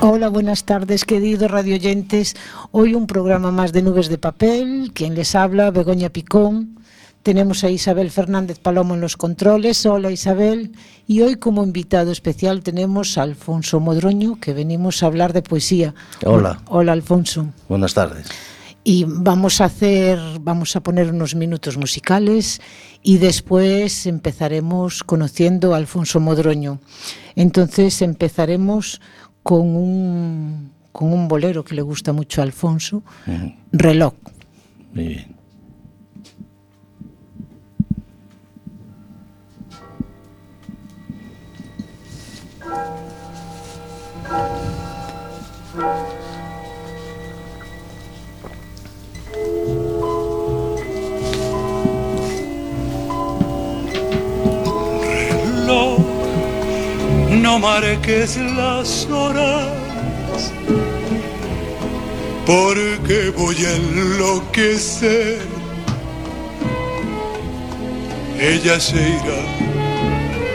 Hola, buenas tardes, queridos radioyentes. Hoy un programa más de Nubes de Papel. Quien les habla, Begoña Picón. Tenemos a Isabel Fernández Palomo en los controles. Hola, Isabel. Y hoy como invitado especial tenemos a Alfonso Modroño, que venimos a hablar de poesía. Hola. Hola, Alfonso. Buenas tardes. Y vamos a hacer, vamos a poner unos minutos musicales y después empezaremos conociendo a Alfonso Modroño. Entonces empezaremos con un, con un bolero que le gusta mucho a Alfonso. Reloj. Muy bien. No marques las horas, porque voy a enloquecer. Ella se irá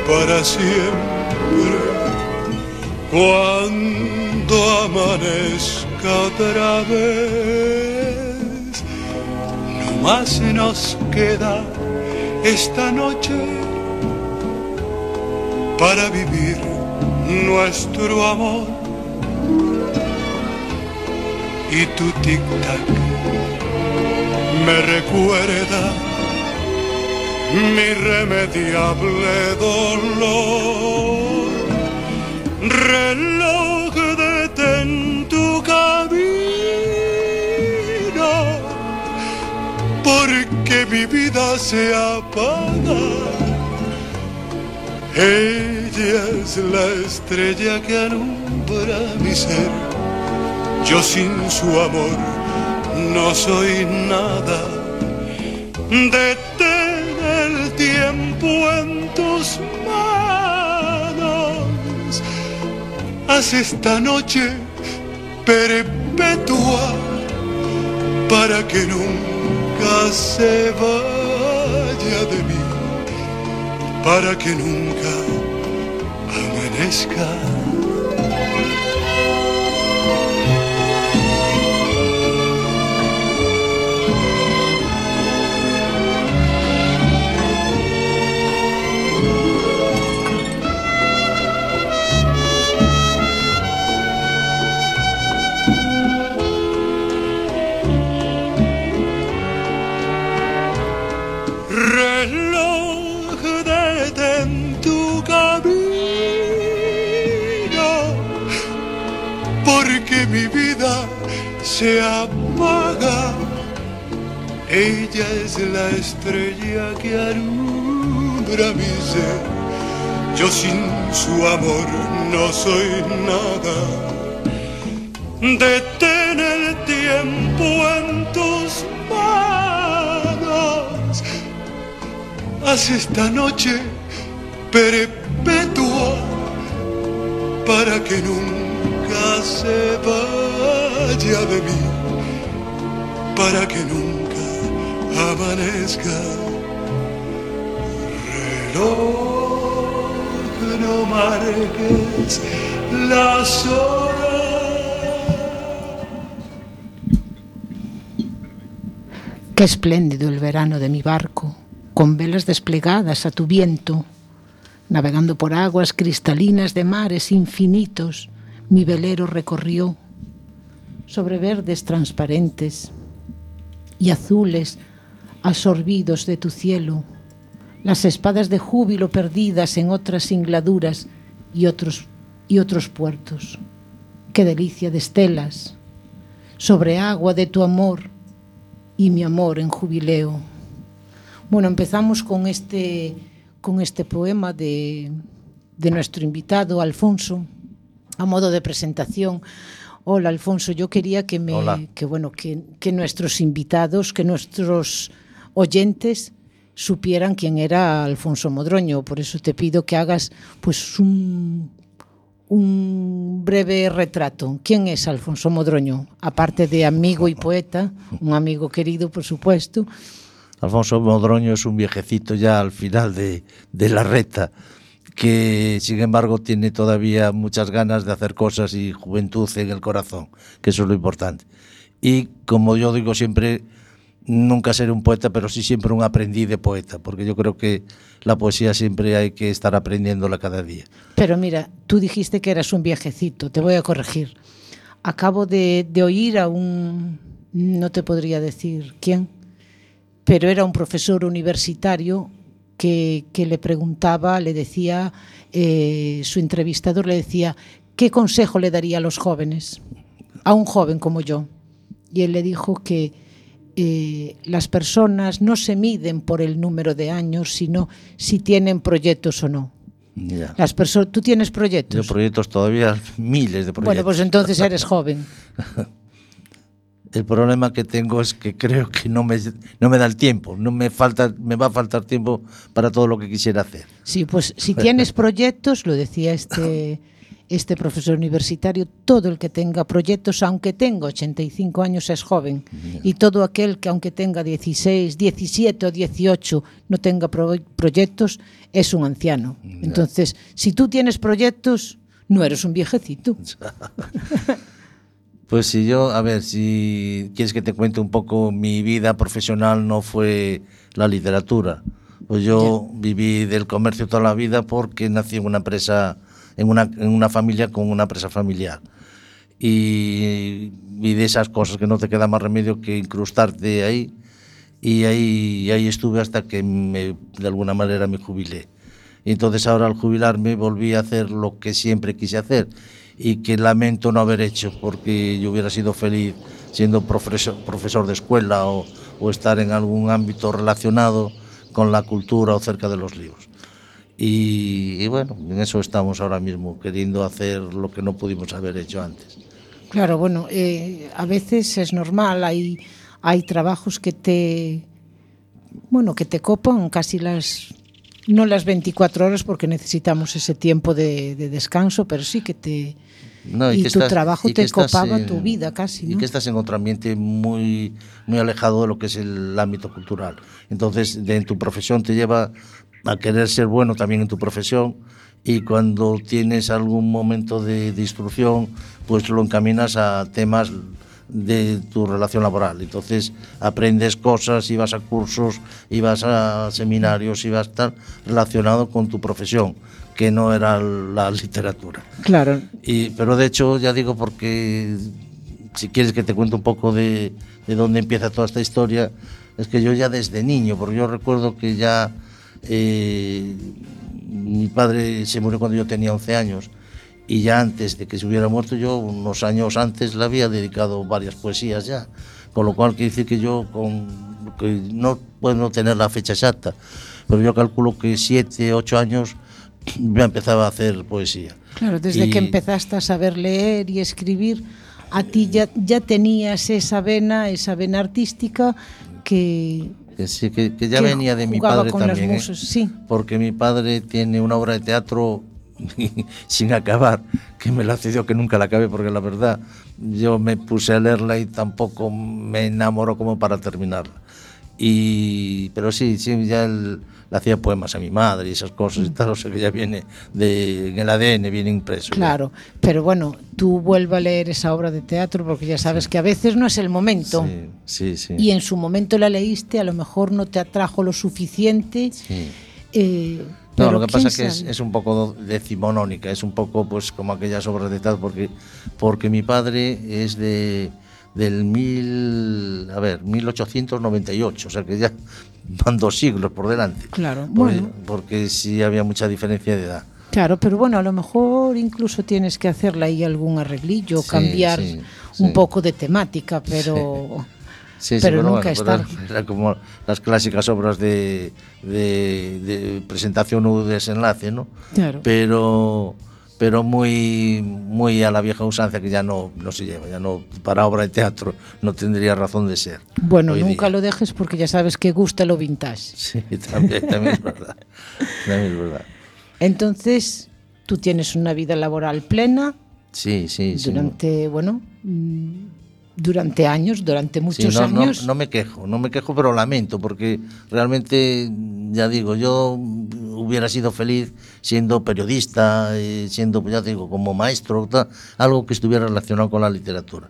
para siempre cuando amanezca otra vez. No más nos queda esta noche para vivir nuestro amor. Y tu tic-tac me recuerda mi irremediable dolor. Reloj detén tu camino, porque mi vida se apaga. Ella es la estrella que alumbra mi ser. Yo sin su amor no soy nada. Detén el tiempo en tus manos. Haz esta noche perpetua para que nunca se vaya de mí para que nunca amanezca. Se apaga. Ella es la estrella que alumbra mi ser. Yo sin su amor no soy nada. Detén el tiempo en tus manos. Haz esta noche perpetua para que nunca se vaya de mí para que nunca amanezca. Reloj, no marques las horas. Qué espléndido el verano de mi barco, con velas desplegadas a tu viento, navegando por aguas cristalinas de mares infinitos mi velero recorrió sobre verdes transparentes y azules absorbidos de tu cielo, las espadas de júbilo perdidas en otras singladuras y otros, y otros puertos. Qué delicia de estelas, sobre agua de tu amor y mi amor en jubileo. Bueno, empezamos con este, con este poema de, de nuestro invitado, Alfonso, a modo de presentación. Hola, Alfonso. Yo quería que me, Hola. que bueno, que, que nuestros invitados, que nuestros oyentes supieran quién era Alfonso Modroño. Por eso te pido que hagas, pues, un, un breve retrato. ¿Quién es Alfonso Modroño? Aparte de amigo y poeta, un amigo querido, por supuesto. Alfonso Modroño es un viejecito ya al final de, de la reta que sin embargo tiene todavía muchas ganas de hacer cosas y juventud en el corazón, que eso es lo importante. Y como yo digo siempre, nunca ser un poeta, pero sí siempre un aprendiz de poeta, porque yo creo que la poesía siempre hay que estar aprendiéndola cada día. Pero mira, tú dijiste que eras un viejecito, te voy a corregir. Acabo de, de oír a un, no te podría decir quién, pero era un profesor universitario que, que le preguntaba, le decía, eh, su entrevistador le decía, ¿qué consejo le daría a los jóvenes? A un joven como yo. Y él le dijo que eh, las personas no se miden por el número de años, sino si tienen proyectos o no. Ya. Las personas, ¿Tú tienes proyectos? Yo proyectos todavía, miles de proyectos. Bueno, pues entonces eres joven. El problema que tengo es que creo que no me, no me da el tiempo, no me falta, me va a faltar tiempo para todo lo que quisiera hacer. Sí, pues si tienes proyectos, lo decía este, este profesor universitario, todo el que tenga proyectos, aunque tenga 85 años, es joven. Y todo aquel que aunque tenga 16, 17 o 18 no tenga pro- proyectos, es un anciano. Entonces, si tú tienes proyectos, no eres un viejecito. Pues si yo, a ver, si quieres que te cuente un poco, mi vida profesional no fue la literatura. Pues yo viví del comercio toda la vida porque nací en una empresa, en una, en una familia con una empresa familiar. Y, y de esas cosas que no te queda más remedio que incrustarte ahí. Y ahí, ahí estuve hasta que me, de alguna manera me jubilé. Y entonces ahora al jubilarme volví a hacer lo que siempre quise hacer y que lamento no haber hecho porque yo hubiera sido feliz siendo profesor, profesor de escuela o, o estar en algún ámbito relacionado con la cultura o cerca de los libros. Y, y bueno, en eso estamos ahora mismo, queriendo hacer lo que no pudimos haber hecho antes. Claro, bueno, eh, a veces es normal, hay, hay trabajos que te, bueno, que te copan casi las, no las 24 horas porque necesitamos ese tiempo de, de descanso, pero sí que te... No, y que tu estás- trabajo y te copaba en- tu vida casi, Y ¿no? que estás en otro ambiente muy, muy alejado de lo que es el ámbito cultural. Entonces, de, en tu profesión te lleva a querer ser bueno también en tu profesión y cuando tienes algún momento de, de instrucción, pues lo encaminas a temas de tu relación laboral. Entonces aprendes cosas y vas a cursos y vas a seminarios y vas a estar relacionado con tu profesión, que no era la literatura. Claro, Y, pero de hecho, ya digo, porque si quieres que te cuente un poco de, de dónde empieza toda esta historia, es que yo ya desde niño, porque yo recuerdo que ya eh, mi padre se murió cuando yo tenía 11 años, y ya antes de que se hubiera muerto, yo unos años antes le había dedicado varias poesías ya. Con lo cual quiere decir que yo, con, que no puedo no tener la fecha exacta, pero yo calculo que 7, 8 años ya empezaba a hacer poesía. claro, desde Y- que empezaste a saber leer y escribir, a ti ya, ya tenías esa vena, esa vena artística que, Que sí, que, que ya que venía de mi padre también. ¿eh? sí. Porque mi padre tiene una obra de teatro sin acabar, que me la cedió que nunca la acabé, porque la verdad yo me puse a leerla y tampoco me enamoró como para terminarla. Y, pero sí, sí, ya él le hacía poemas a mi madre y esas cosas y tal, o sea que ya viene de, en el ADN, viene impreso. ya. Claro, pero bueno, tú vuelve a leer esa obra de teatro porque ya sabes que a veces no es el momento. Sí, sí, sí. Y en su momento la leíste, a lo mejor no te atrajo lo suficiente. sí. eh, No, lo que pasa es que es, un poco decimonónica, es un poco pues como aquellas obras de teatro, porque, porque mi padre es de del mil, a ver, 1898, o sea que ya van dos siglos por delante. Claro, bueno. porque sí había mucha diferencia de edad. Claro, pero bueno, a lo mejor incluso tienes que hacerle ahí algún arreglillo, Sí, cambiar sí, un sí. poco de temática, pero Sí, sí, Pero nunca es pero tarde. Era como las clásicas obras de, de, de presentación o desenlace, ¿no? Claro. Pero, pero muy, muy a la vieja usanza que ya no, no se lleva, ya no, para obra de teatro no tendría razón de ser. bueno, nunca día. lo dejes porque ya sabes que gusta lo vintage. Sí, también, también es verdad. También es verdad. Entonces, tú tienes una vida laboral plena Sí, sí, sí. durante, bueno, durante años, durante Sí, muchos no, no- años. No, me quejo, no me quejo, pero lamento, porque realmente, ya digo, yo hubiera sido feliz siendo periodista, eh, siendo, ya digo, como maestro, algo que estuviera relacionado con la literatura.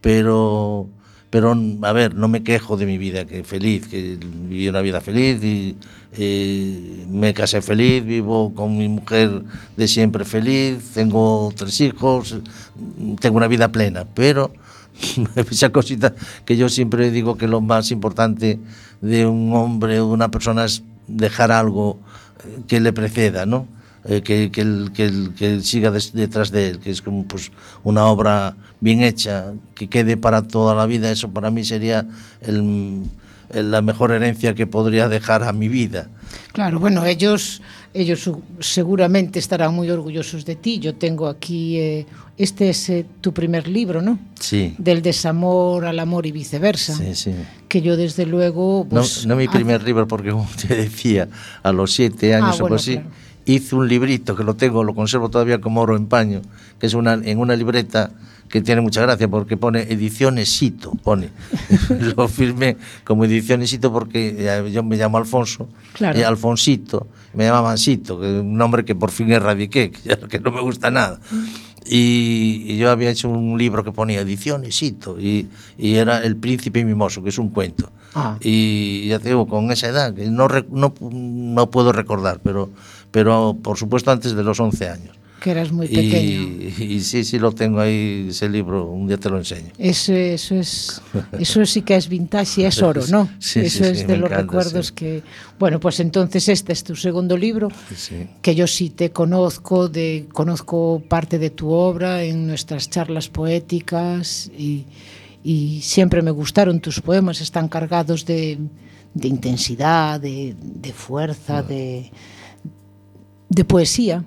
Pero, pero, a ver, no me quejo de mi vida, que feliz, que viví una vida feliz y eh, me casé feliz, vivo con mi mujer de siempre feliz, tengo tres hijos, tengo una vida plena, pero esa cosita que yo siempre digo que lo más importante de un hombre o de una persona es dejar algo eh, que le preceda, ¿no? Eh, que, que, el, que, el, siga detrás de él, que es como pues, una obra bien hecha, que quede para toda la vida, eso para mí sería la mejor herencia que podría dejar a mi vida. Claro, bueno, ellos ellos seguramente estarán muy orgullosos de ti. Yo tengo aquí, eh, este es eh, tu primer libro, ¿no? Sí. Del desamor al amor y viceversa. Sí, sí. Que yo desde luego... Pues, no, no mi primer libro, porque como te decía, a los siete años ah, bueno, o así, claro. hice un librito que lo tengo, lo conservo todavía como oro en paño, que es una, en una libreta que tiene mucha gracia porque pone edicionesito, pone. lo firmé como edicionesito porque eh, yo me llamo Alfonso, claro. y Alfonsito, me llamaban Sito, que es un nombre que por fin erradiqué, que no me gusta nada. Y, y, yo había hecho un libro que ponía edicionesito y, y era El príncipe mimoso, que es un cuento. Ah. Y ya te digo, con esa edad, que no, no, no puedo recordar, pero, pero por supuesto antes de los 11 años que eras muy pequeño. Y, y, sí, sí lo tengo ahí, ese libro, un día te lo enseño. Eso, eso, es, eso sí que es vintage y es oro, ¿no? Sí, eso sí, es sí, de los encanta, recuerdos que... Bueno, pues entonces este es tu segundo libro, que yo sí te conozco, de, conozco parte de tu obra en nuestras charlas poéticas y, y siempre me gustaron tus poemas, están cargados de, de intensidad, de, de fuerza, de, de poesía.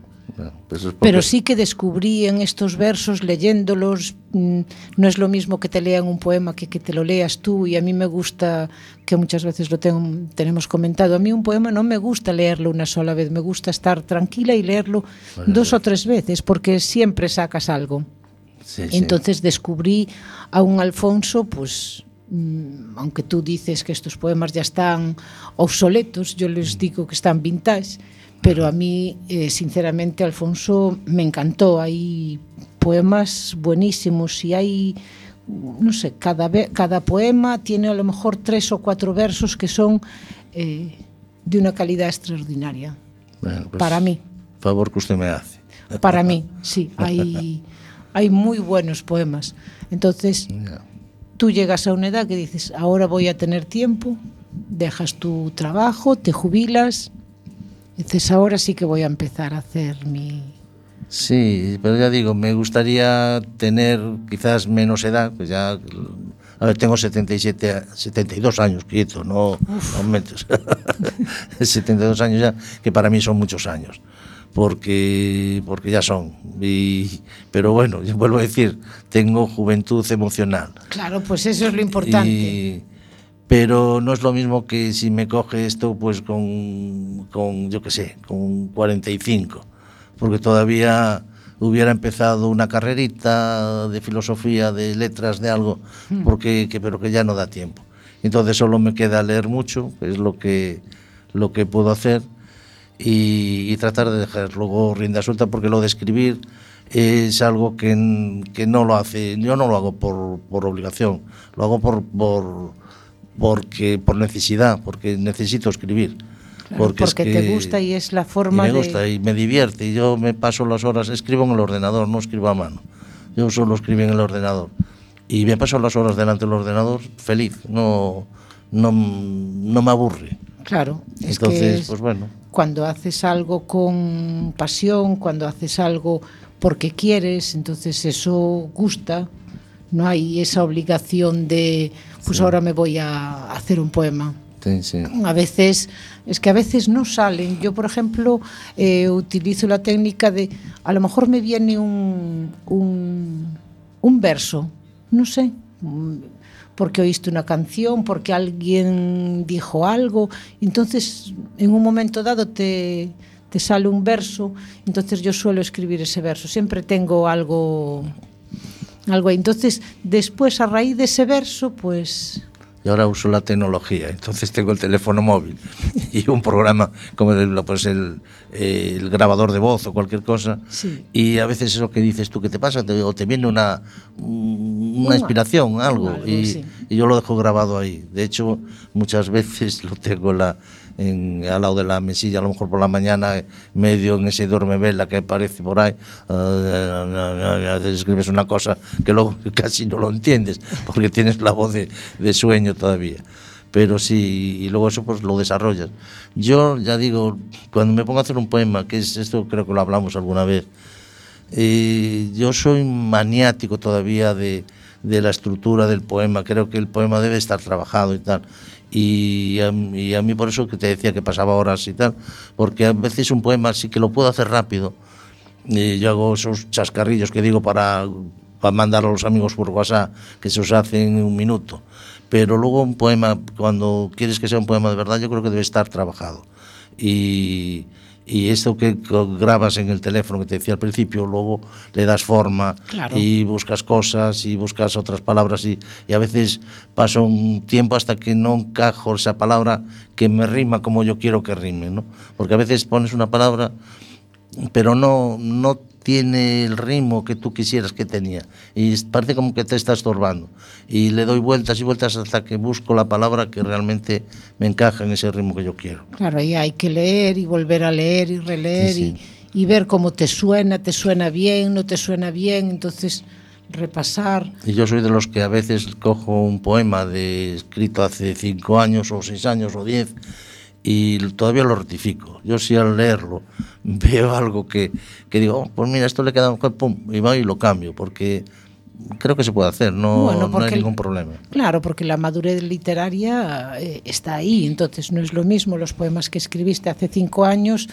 Pues es porque- Pero sí que descubrí en estos versos, leyéndolos, mm, no es lo mismo que te lean un poema que que te lo leas tú, y a mí me gusta, que muchas veces lo tengo- tenemos comentado, a mí un poema no me gusta leerlo una sola vez, me gusta estar tranquila y leerlo Bueno, dos ya. o tres veces, porque siempre sacas algo. Sí, sí. Entonces descubrí a un Alfonso, pues Mm, aunque tú dices que estos poemas ya están obsoletos, yo les mm. digo que están vintage, pero a mí, eh, sinceramente, Alfonso, me encantó. Hay poemas buenísimos y hay, no sé, cada, cada poema tiene a lo mejor tres o cuatro versos que son eh, de una calidad extraordinaria. Bueno, pues, para mí. Favor que usted me hace. Para mí, sí. Hay, hay muy buenos poemas. Entonces... Yeah tú llegas a una edad que dices, ahora voy a tener tiempo, dejas tu trabajo, te jubilas, dices, ahora sí que voy a empezar a hacer mi... Sí, pero ya digo, me gustaría tener quizás menos edad, pues ya, a ver, tengo 77, a- 72 años, quieto, no aumentos. 72 años ya, que para mí son muchos años, porque, porque ya son. Y, pero bueno, yo vuelvo a decir, tengo juventud emocional. Claro, pues eso es lo importante. Y- pero no es lo mismo que si me coge esto pues con, con yo qué sé, con 45, porque todavía hubiera empezado una carrerita de filosofía, de letras, de algo, porque que, pero que ya no da tiempo. Entonces solo me queda leer mucho, que es lo que lo que puedo hacer y, y tratar de dejar luego rienda suelta porque lo de escribir es algo que, que no lo hace, yo no lo hago por, por obligación, lo hago por, por, porque, por necesidad, porque necesito escribir. Claro, porque es te que- gusta y es la y forma me de- gusta y me divierte y yo me paso las horas, escribo en el ordenador, no escribo a mano, yo solo escribo en el ordenador y me paso las horas delante del ordenador feliz, no, no, no me aburre. Claro, es Entonces, que es- pues bueno. cuando haces algo con pasión, cuando haces algo porque quieres, entonces eso gusta. No hay esa obligación de, pues ahora me voy a hacer un poema. Sí, sí. A veces, es que a veces no salen. Yo, por ejemplo, eh, utilizo la técnica de, a lo mejor me viene un, un, un verso, no sé, porque oíste una canción, porque alguien dijo algo. Entonces, en un momento dado te, te sale un verso, entonces yo suelo escribir ese verso. Siempre tengo algo, algo ahí. Entonces, después, a raíz de ese verso, pues y ahora uso la tecnología. Entonces tengo el teléfono móvil y un programa como el, pues el, el grabador de voz o cualquier cosa. Sí. Y a veces eso que dices tú, ¿qué te pasa? Te- o te viene una, una inspiración, algo. algo, y, sí. y yo lo dejo grabado ahí. De hecho, muchas veces lo tengo en la, en, al lado de la mesilla, a lo mejor por la mañana, eh, medio en ese dormevela que aparece por ahí. ah, a veces escribes una cosa que luego casi no lo entiendes, porque tienes la voz de, de sueño todavía. Pero sí, y luego eso pues lo desarrollas. Yo ya digo, cuando me pongo a hacer un poema, que es esto creo que lo hablamos alguna vez, eh, yo soy maniático todavía de, de la estructura del poema. Creo que el poema debe estar trabajado y tal. Y a, y a, mí por eso que te decía que pasaba horas y tal, porque a veces un poema sí que lo puedo hacer rápido. Y yo hago esos chascarrillos que digo para, para mandar a los amigos por WhatsApp, que se os hacen en un minuto. Pero luego un poema, cuando quieres que sea un poema de verdad, yo creo que debe estar trabajado. Y, y esto que grabas en el teléfono que te decía al principio, luego le das forma claro. y buscas cosas y buscas otras palabras y, y, a veces pasa un tiempo hasta que no encajo esa palabra que me rima como yo quiero que rime, ¿no? Porque a veces pones una palabra pero no, no tiene el ritmo que tú quisieras que tenía. Y parece como que te está estorbando. Y le doy vueltas y vueltas hasta que busco la palabra que realmente me encaja en ese ritmo que yo quiero. Claro, y hay que leer y volver a leer y releer Sí, sí. Y, y ver cómo te suena, te suena bien, no te suena bien, entonces repasar. Y yo soy de los que a veces cojo un poema de escrito hace cinco años o seis años o diez y todavía lo rectifico. Yo sí al leerlo veo algo que, que digo, "Oh, pues mira, esto le queda un pum, y va y lo cambio, porque creo que se puede hacer, no, Bueno, no hay ningún problema. Claro, porque la madurez literaria eh, está ahí, entonces no es lo mismo los poemas que escribiste hace cinco años,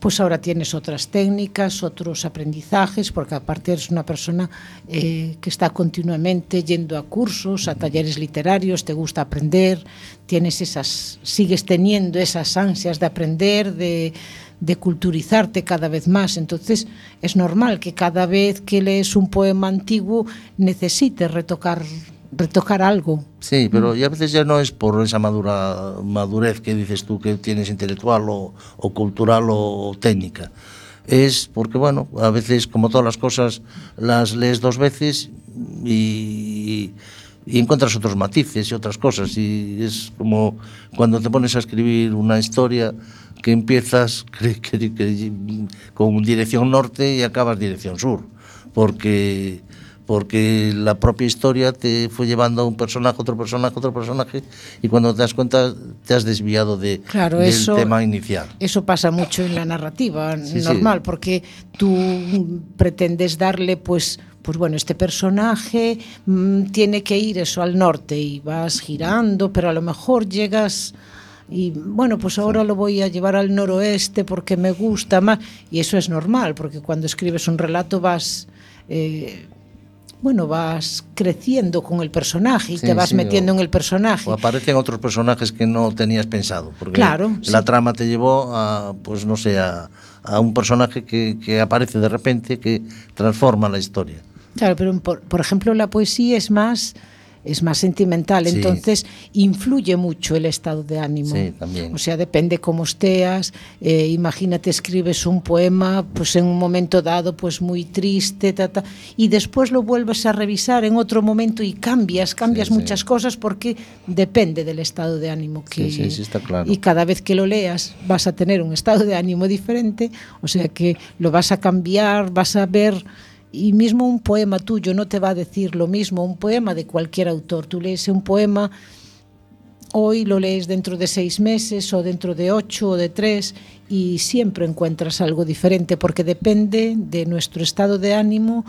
pues ahora tienes otras técnicas, otros aprendizajes, porque aparte eres una persona eh, que está continuamente yendo a cursos, a talleres literarios, te gusta aprender, tienes esas, sigues teniendo esas ansias de aprender, de, de culturizarte cada vez más. Entonces es normal que cada vez que lees un poema antiguo necesites retocar, retocar algo. Sí, pero mm. y a veces ya no es por esa madura, madurez que dices tú que tienes intelectual o, o cultural o, o, técnica. Es porque, bueno, a veces, como todas las cosas, las lees dos veces y, y encuentras otros matices y otras cosas. Y es como cuando te pones a escribir una historia que empiezas que, que, que, con dirección norte y acabas dirección sur. Porque porque la propia historia te fue llevando a un personaje, otro personaje, otro personaje, y cuando te das cuenta te has desviado de, Claro, del eso- tema inicial. Eso pasa mucho en la narrativa Sí, sí. normal, porque tú pretendes darle, pues, pues bueno, este personaje mm, tiene que ir eso al norte y vas girando, pero a lo mejor llegas y bueno, pues ahora lo voy a llevar al noroeste porque me gusta más y eso es normal, porque cuando escribes un relato vas eh, bueno, vas creciendo con el personaje y Sí, te vas sí, metiendo o- en el personaje. O aparecen otros personajes que no tenías pensado. Porque Claro, la sí. trama te llevó a, pues no sé, a, a un personaje que, que aparece de repente, que transforma la historia. Claro, pero por, por ejemplo la poesía es más es más sentimental, Sí. entonces influye mucho el estado de ánimo. Sí, también. O sea, depende cómo estés. eh, imagínate, escribes un poema, pues en un momento dado, pues muy triste, ta, ta, y después lo vuelves a revisar en otro momento y cambias, cambias Sí, muchas cosas porque depende del estado de ánimo que. Sí, sí, sí, está claro. Y cada vez que lo leas vas a tener un estado de ánimo diferente, o sea que lo vas a cambiar, vas a ver y mismo un poema tuyo no te va a decir lo mismo, un poema de cualquier autor. Tú lees un poema, hoy lo lees dentro de seis meses o dentro de ocho o de tres y siempre encuentras algo diferente porque depende de nuestro estado de ánimo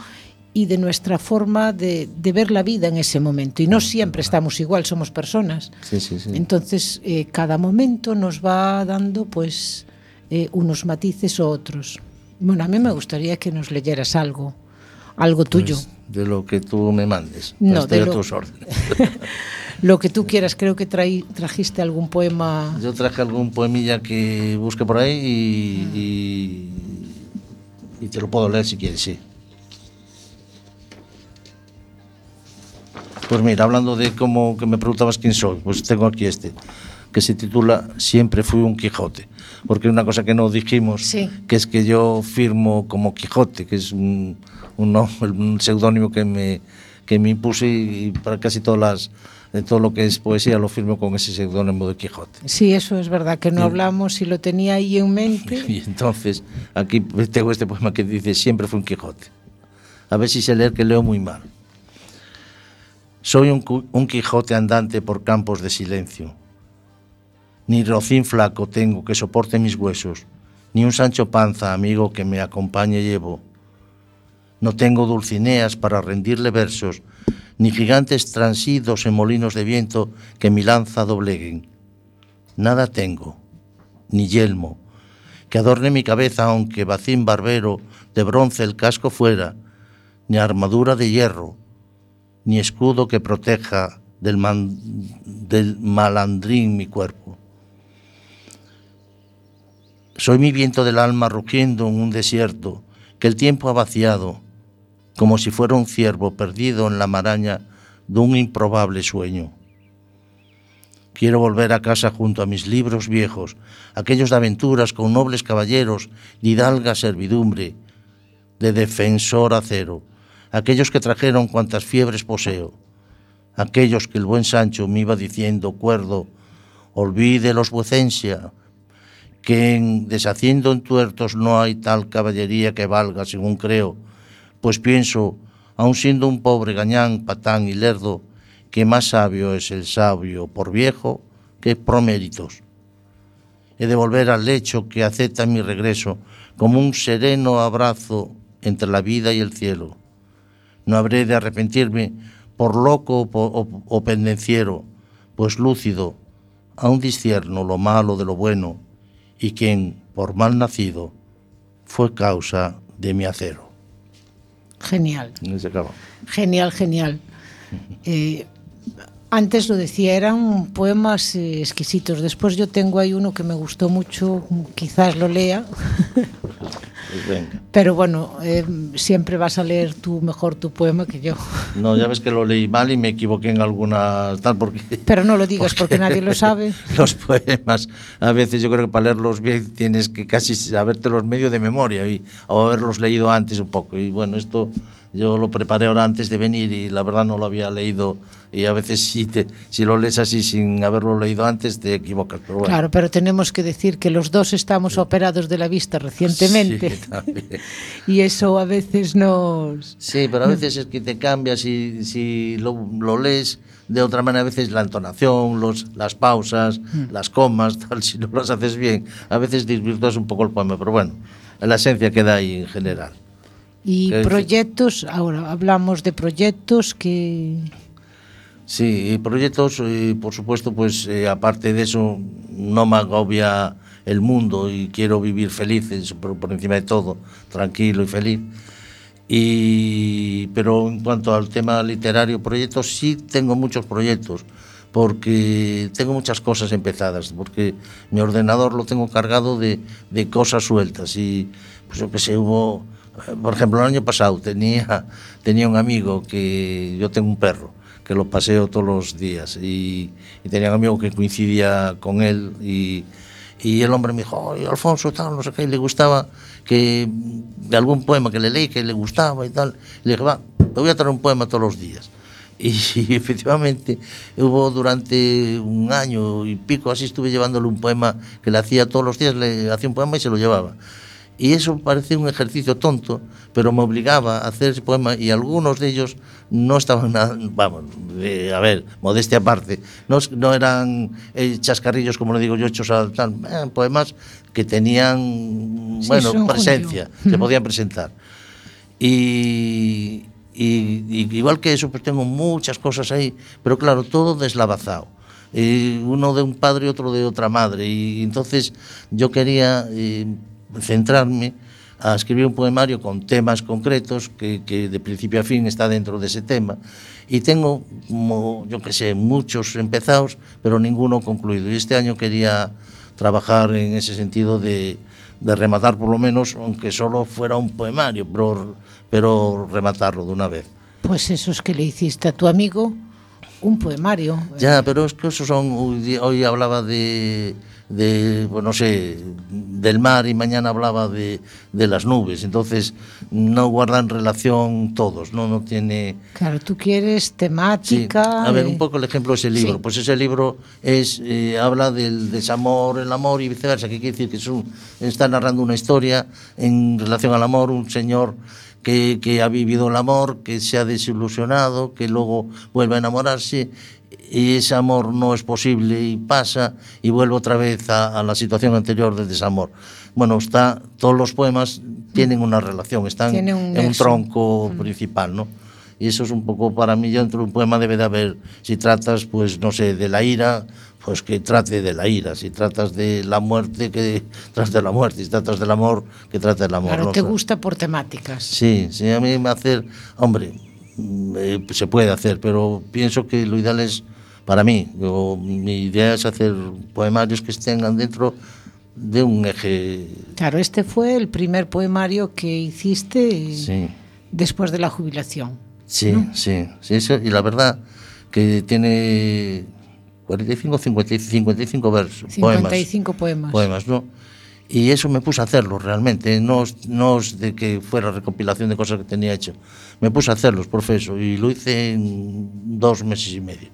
y de nuestra forma de, de ver la vida en ese momento. Y no siempre estamos igual, somos personas. Sí, sí, sí. Entonces, eh, cada momento nos va dando pues eh, unos matices o otros. Bueno, a mí me gustaría que nos leyeras algo, algo tuyo. Pues, de lo que tú me mandes. No, Estoy de a lo- tus órdenes. Lo que tú quieras, creo que traí- trajiste algún poema. Yo traje algún poemilla que busque por ahí y, y, y te lo puedo leer si quieres, sí. Pues mira, hablando de cómo que me preguntabas quién soy, pues tengo aquí este, que se titula Siempre fui un Quijote. Porque una cosa que no dijimos, Sí. que es que yo firmo como Quijote, que es un, un, nom- un seudónimo que me, que me impuse y, para casi todas las, de todo lo que es poesía lo firmo con ese seudónimo de Quijote. Sí, eso es verdad, que no hablamos y lo tenía ahí en mente. Y entonces aquí tengo este poema que dice Siempre fue un Quijote. A ver si sé leer que leo muy mal. Soy un, un Quijote andante por campos de silencio. Ni rocín flaco tengo que soporte mis huesos, ni un Sancho Panza amigo que me acompañe llevo. No tengo dulcineas para rendirle versos, ni gigantes transidos en molinos de viento que mi lanza dobleguen. Nada tengo, ni yelmo, que adorne mi cabeza aunque bacín barbero de bronce el casco fuera, ni armadura de hierro, ni escudo que proteja del, malandrín mi cuerpo. Soy mi viento del alma rugiendo en un desierto que el tiempo ha vaciado, como si fuera un ciervo perdido en la maraña de un improbable sueño. Quiero volver a casa junto a mis libros viejos, aquellos de aventuras con nobles caballeros, de hidalga servidumbre, de defensor acero, aquellos que trajeron cuantas fiebres poseo, aquellos que el buen Sancho me iba diciendo cuerdo, olvide los vuecencia, que en deshaciendo entuertos no hay tal caballería que valga, según creo, pues pienso, aun siendo un pobre gañán, patán y lerdo, que más sabio es el sabio por viejo que por méritos. He de volver al lecho que acepta mi regreso como un sereno abrazo entre la vida y el cielo. No habré de arrepentirme por loco o pendenciero, pues lúcido, aún discierno lo malo de lo bueno, y quien, por mal nacido, fue causa de mi acero. Genial, se acaba. genial, genial. Eh, antes lo decía, eran poemas eh, exquisitos. Después yo tengo ahí uno que me gustó mucho, quizás lo lea. Pues venga. Pero bueno, eh, siempre vas a leer tú mejor tu poema que yo. No, ya ves que lo leí mal y me equivoqué en alguna tal porque Pero no lo digas porque nadie lo sabe. los poemas a veces yo creo que para leerlos bien tienes que casi sabértelos medio de memoria y o haberlos leído antes un poco y bueno esto yo lo preparé ahora antes de venir y la verdad no lo había leído y a veces si te si lo lees así sin haberlo leído antes te equivocas pero bueno Claro, pero tenemos que decir que los dos estamos operados de la vista recientemente. Sí, y eso a veces nos... Sí, pero a veces es que te cambias y si lo, lo lees de otra manera, a veces la entonación, los, las pausas, las comas, tal, si no las haces bien, a veces desvirtúas un poco el poema, pero bueno, la esencia queda ahí en general. Y proyectos, ahora hablamos de proyectos que... Sí, y proyectos, eh, por supuesto, pues eh, aparte de eso, no me agobia el mundo y quiero vivir feliz, por, por encima de todo, tranquilo y feliz. Y, pero en cuanto al tema literario, proyectos, sí tengo muchos proyectos, porque tengo muchas cosas empezadas, porque mi ordenador lo tengo cargado de, de cosas sueltas y, pues yo que sé, hubo, por exemplo, o ano pasado tenía tenía un amigo que yo tengo un perro que lo paseo todos los días y, y tenía un amigo que coincidía con él y, y el hombre me dijo, Oye, Alfonso, tal, no sé qué, y le gustaba que de algún poema que le leí que le gustaba y tal. Y le dije, va, te voy a traer un poema todos los días. Y efectivamente hubo durante un año y pico así estuve llevándole un poema que le hacía todos los días, le hacía un poema y se lo llevaba. E eso parecía un ejercicio tonto, pero me obligaba a hacer ese poema y algunos de ellos no estaban nada, vamos, eh, a ver, modestia aparte, no, no eran eh, chascarrillos, como le digo yo, hechos a tal, eh, poemas que tenían, sí, bueno, presencia, se podían presentar. Y, y, y, igual que eso, pues tengo muchas cosas ahí, pero claro, todo deslavazado. Eh, uno de un padre y otro de otra madre. Y entonces yo quería eh, centrarme a escribir un poemario con temas concretos que, que de principio a fin está dentro de ese tema. Y tengo, como, yo que sé, muchos empezados, pero ninguno concluido. Y este año quería trabajar en ese sentido de, de rematar por lo menos, aunque solo fuera un poemario, pero, pero rematarlo de una vez. Pues esos que le hiciste a tu amigo, un poemario. Ya, pero es que esos son, hoy, hoy hablaba de, de pues no sé, del mar y mañana hablaba de, de, las nubes. Entonces, no guardan relación todos, ¿no? No tiene... Claro, tú quieres temática... Sí. A ver, un poco el ejemplo de ese libro. Sí. Pues ese libro es eh, habla del desamor, el amor y viceversa. ¿Qué quiere decir? Que es un, está narrando una historia en relación al amor, un señor... que, que ha vivido el amor, que se ha desilusionado, que luego vuelve a enamorarse y ese amor no es posible y pasa y vuelve otra vez a, a la situación anterior del desamor. Bueno, está, todos los poemas tienen una relación, están un en un tronco mm. principal, ¿no? Y eso es un poco para mí, dentro de un poema debe de haber, si tratas, pues, no sé, de la ira pues que trate de la ira, si tratas de la muerte, que trate de la muerte, si tratas del amor, que trate del amor. Claro, ¿no? te gusta por temáticas. Sí, sí, a mí me hacer, hombre, mm, eh, se puede hacer, pero pienso que lo ideal es, para mí, yo, mi idea es hacer poemarios que tengan dentro de un eje. Claro, este fue el primer poemario que hiciste Sí, después de la jubilación. sí, sí, sí, eso, y la verdad que tiene 45 55, 55 versos, 55 poemas. Poemas, ¿no? Y eso me puse a hacerlo realmente, no, no de que fuera recopilación de cosas que tenía hecho. Me puse a hacerlos, profeso, y lo hice en dos meses y medio.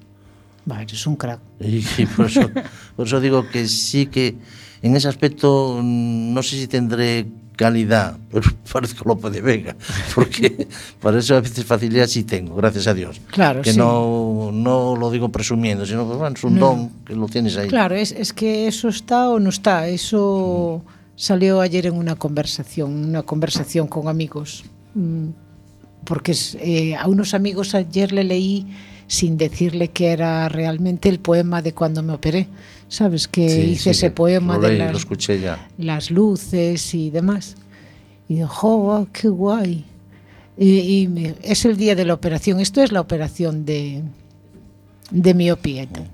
Vale, eres un crack. Y, y por, eso, por eso digo que sí que en ese aspecto mm, no sé si tendré calidad, pero parezco Lope de Vega, porque para eso a veces facilidad sí tengo, gracias a Dios. Claro, que sí. no, no lo digo presumiendo, sino que bueno, es un No. don que lo tienes ahí. Claro, es, es que eso está o no está. Eso salió ayer en una conversación, una conversación con amigos. Mm, Porque eh, a unos amigos ayer le leí sin decirle que era realmente el poema de cuando me operé. ¿Sabes? Que Sí, hice sí, ese poema lo de leí, las, lo escuché ya. las luces y demás. Y dijo, "Jo, guau, qué guay. Y, y me- es el día de la operación. Esto es la operación de, de miopía. y tal.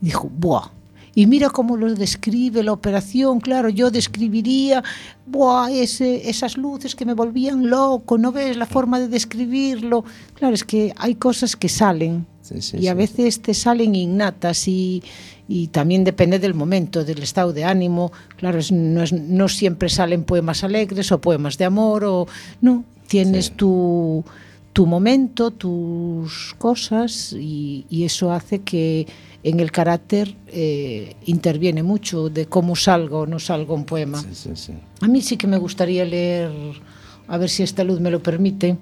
Dijo, ¡buah! Y mira cómo lo describe la operación. Claro, yo describiría, ¡buah! Ese, esas luces que me volvían loco. ¿No ves la forma de describirlo? Claro, es que hay cosas que salen Sí, sí, y a veces te salen innatas y, y también depende del momento, del estado de ánimo. Claro, no, es- no siempre salen poemas alegres o poemas de amor o no, tienes tu, tu momento, tus cosas y, y eso hace que en el carácter eh, interviene mucho de cómo salga o no salga un poema. A mí sí que me gustaría leer, a ver si esta luz me lo permite,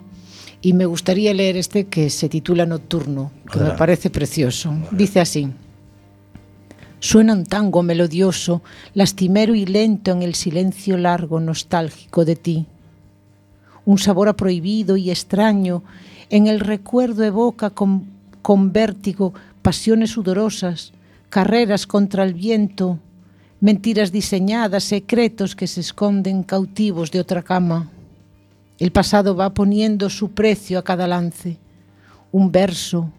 y me gustaría leer este que se titula Nocturno, que me parece precioso. Dice así. Suena un tango melodioso, lastimero y lento en el silencio largo nostálgico de ti. Un sabor a prohibido y extraño en el recuerdo evoca con, con vértigo pasiones sudorosas, carreras contra el viento, mentiras diseñadas, secretos que se esconden cautivos de otra cama. El pasado va poniendo su precio a cada lance. Un verso,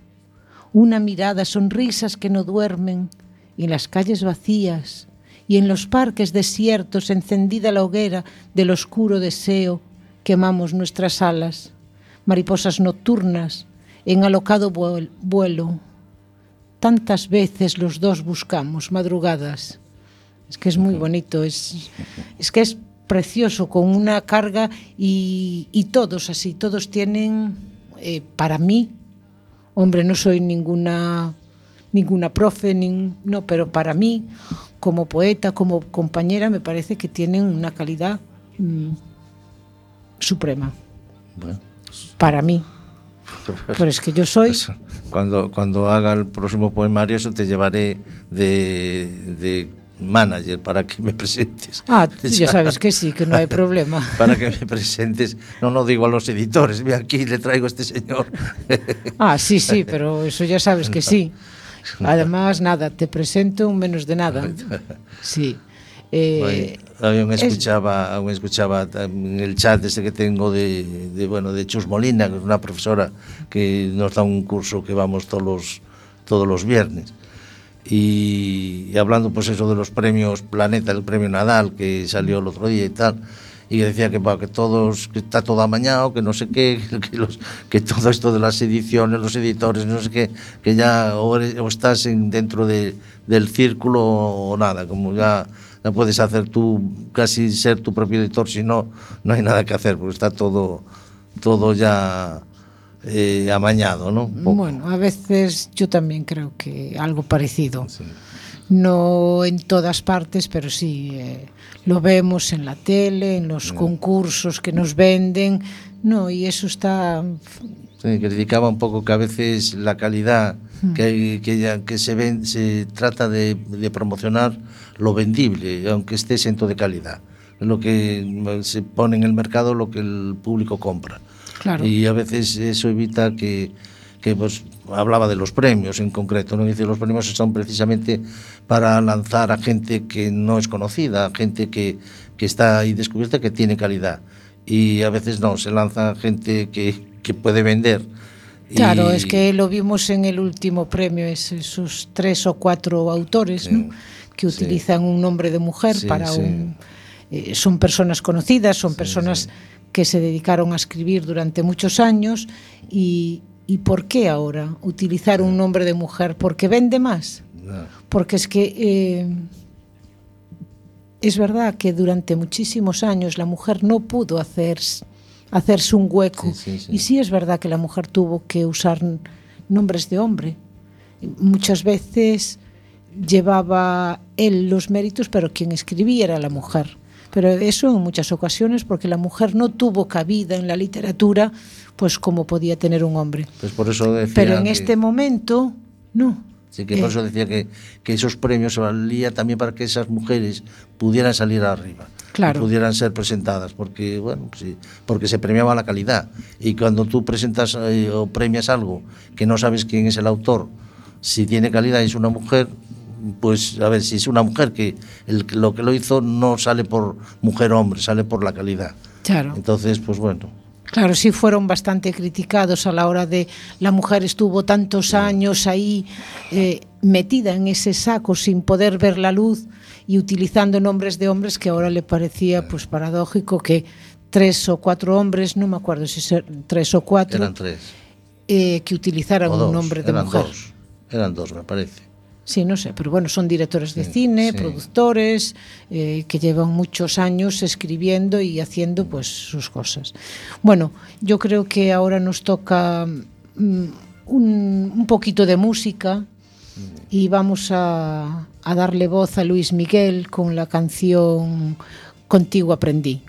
una mirada, sonrisas que no duermen, y en las calles vacías, y en los parques desiertos encendida la hoguera del oscuro deseo, quemamos nuestras alas, mariposas nocturnas, en alocado vuel- vuelo. Tantas veces los dos buscamos madrugadas. Es que es muy bonito, es que es precioso, con una carga y, y todos así, todos tienen, eh, para mí, hombre, no soy ninguna, ninguna profe, nin- no, pero para mí, como poeta, como compañera, me parece que tienen una calidad mm, suprema, Bueno, para mí. Pero es que yo soy... cuando, cuando haga el próximo poemario, eso te llevaré de, de manager para que me presentes. Ah, ya sabes que sí, que no hay problema. Para que me presentes. No, no digo a los editores, mira aquí le traigo a este señor. Ah, sí, sí, pero eso ya sabes que sí. Además, nada, te presento un menos de nada. Sí. Eh, aún es- escuchaba, aún escuchaba en el chat ese que tengo de, de, bueno de Chus Molina, que es una profesora que nos da un curso que vamos todos los, todos los viernes. y, y, hablando pues eso de los premios Planeta, el premio Nadal que salió el otro día y tal, y decía que, bueno, que todos, que está todo amañado, que no sé qué, que, los, que todo esto de las ediciones, los editores, no sé qué, que ya o, eres, o estás en, dentro de, del círculo o nada, como ya, ya puedes hacer tú, casi ser tu propio editor, si no, no hay nada que hacer, porque está todo, todo ya eh, amañado, non? Bueno, a veces yo tamén creo que algo parecido. Sí. No en todas partes, pero sí, eh, lo vemos en la tele, en los concursos que nos venden, no, y eso está... Sí, criticaba un pouco que a veces la calidad hmm. que, que, que se, ven, se trata de, de promocionar lo vendible, aunque esté exento de calidad. Lo que mm, se pone en el mercado, lo que el público compra. Claro. Y a veces eso evita que, que pues, hablaba de los premios en concreto, ¿no? Dice, los premios son precisamente para lanzar a gente que no es conocida, gente que, que está ahí descubierta, que tiene calidad. Y a veces no, se lanza gente que, que puede vender. Claro, y... es que lo vimos en el último premio, es esos tres o cuatro autores Sí. ¿no? que utilizan Sí. un nombre de mujer Sí, para un... eh, son personas conocidas, son personas. Que se dedicaron a escribir durante muchos años y, ¿y por qué ahora utilizar un nombre de mujer? ¿Porque vende más? Porque es que eh, es verdad que durante muchísimos años la mujer no pudo hacer, hacerse un hueco. Sí, sí, sí. Y sí es verdad que la mujer tuvo que usar nombres de hombre. Muchas veces llevaba él los méritos, pero quien escribía era la mujer. Pero eso en muchas ocasiones porque la mujer no tuvo cabida en la literatura, pues como podía tener un hombre. Pues por eso decía Pero en que- este momento, no. Sí, que por Eh, eso decía que, que esos premios se valía también para que esas mujeres pudieran salir arriba. Claro. pudieran ser presentadas, porque bueno, sí, porque se premiaba la calidad. Y cuando tú presentas eh, o premias algo que no sabes quién es el autor, si tiene calidad y es una mujer, pues a ver, si es una mujer que el, lo que lo hizo no sale por mujer o hombre, sale por la calidad. Claro. Entonces, pues bueno, Claro, sí fueron bastante criticados a la hora de la mujer estuvo tantos años ahí eh, metida en ese saco sin poder ver la luz y utilizando nombres de hombres que ahora le parecía pues paradójico que tres o cuatro hombres, no me acuerdo si ser tres o cuatro, eran tres. eh, que utilizaran O un nombre de eran mujer. dos. Eran dos, me parece. Sí, no sé, pero bueno, son directores de Sí, cine, sí. productores, eh, que llevan muchos años escribiendo y haciendo pues sus cosas. Bueno, yo creo que ahora nos toca mm, un, un poquito de música y vamos a, a darle voz a Luis Miguel con la canción Contigo aprendí.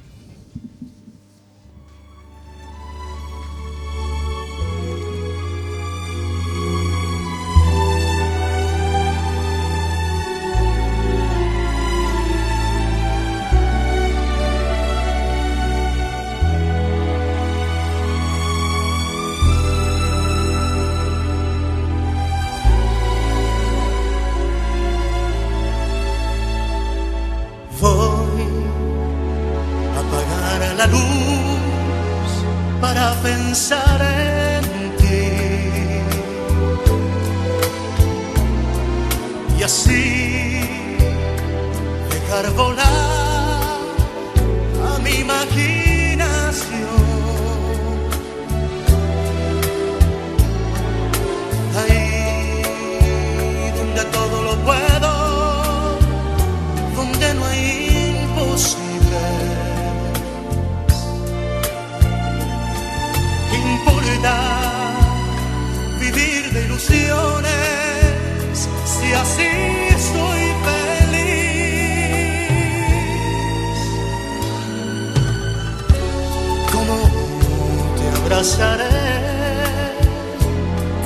Abrazaré?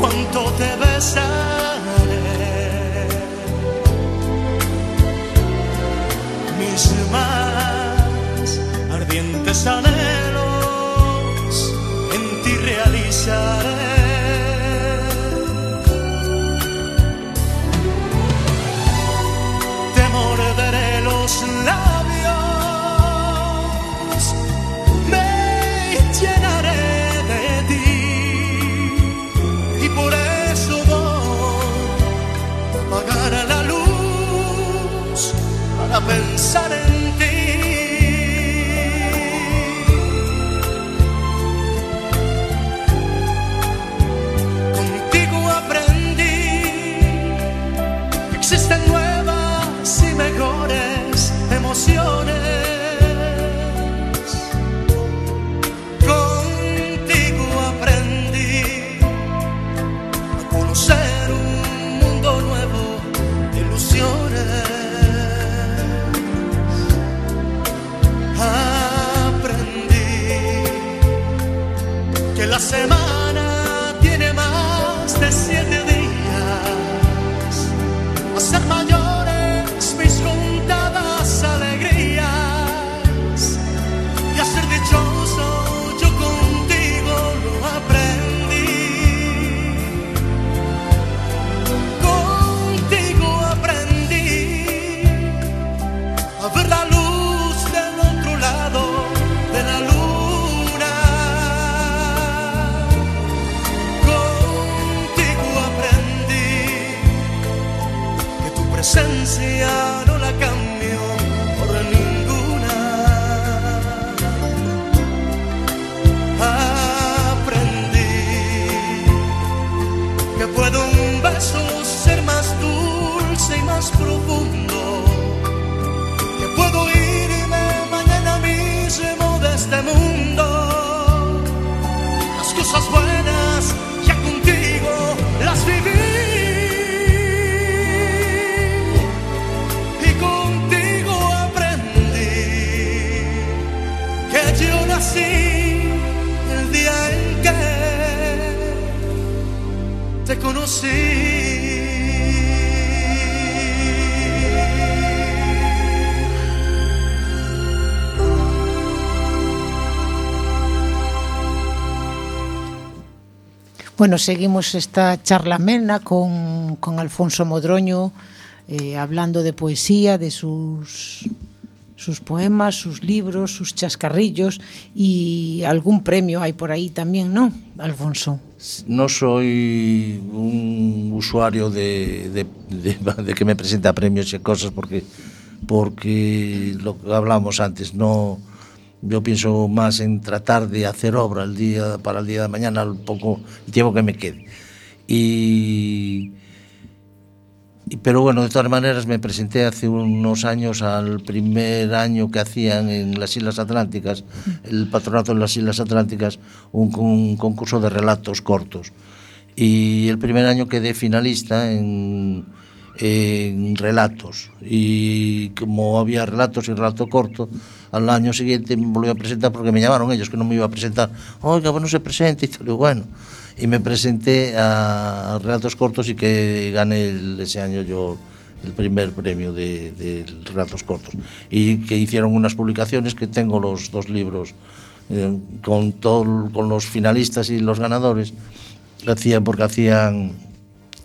¿Cuánto te besaré? mis más ardientes luz Bueno, seguimos esta charla amena con, con Alfonso Modroño, eh, hablando de poesía, de sus, sus poemas, sus libros, sus chascarrillos y algún premio hay por ahí también, ¿no, Alfonso? No soy un usuario de, de, que me presenta premios y cosas porque, porque lo que hablamos antes, no yo pienso más en tratar de hacer obra el día para el día de mañana, el poco el tiempo que me quede. Y, y, pero bueno, de todas maneras me presenté hace unos años al primer año que hacían en las Islas Atlánticas, el patronato de las Islas Atlánticas, un, un concurso de relatos cortos. Y el primer año quedé finalista en, en relatos. Y como había relatos y relato corto, al año siguiente me volví a presentar porque me llamaron ellos que no me iba a presentar. Oiga, bueno, se presenta y tal, y bueno. Y me presenté a, Relatos Cortos y que gané el, ese año yo el primer premio de, de, Relatos Cortos. Y que hicieron unas publicaciones que tengo los dos libros eh, con, todo, con los finalistas y los ganadores. Hacían porque hacían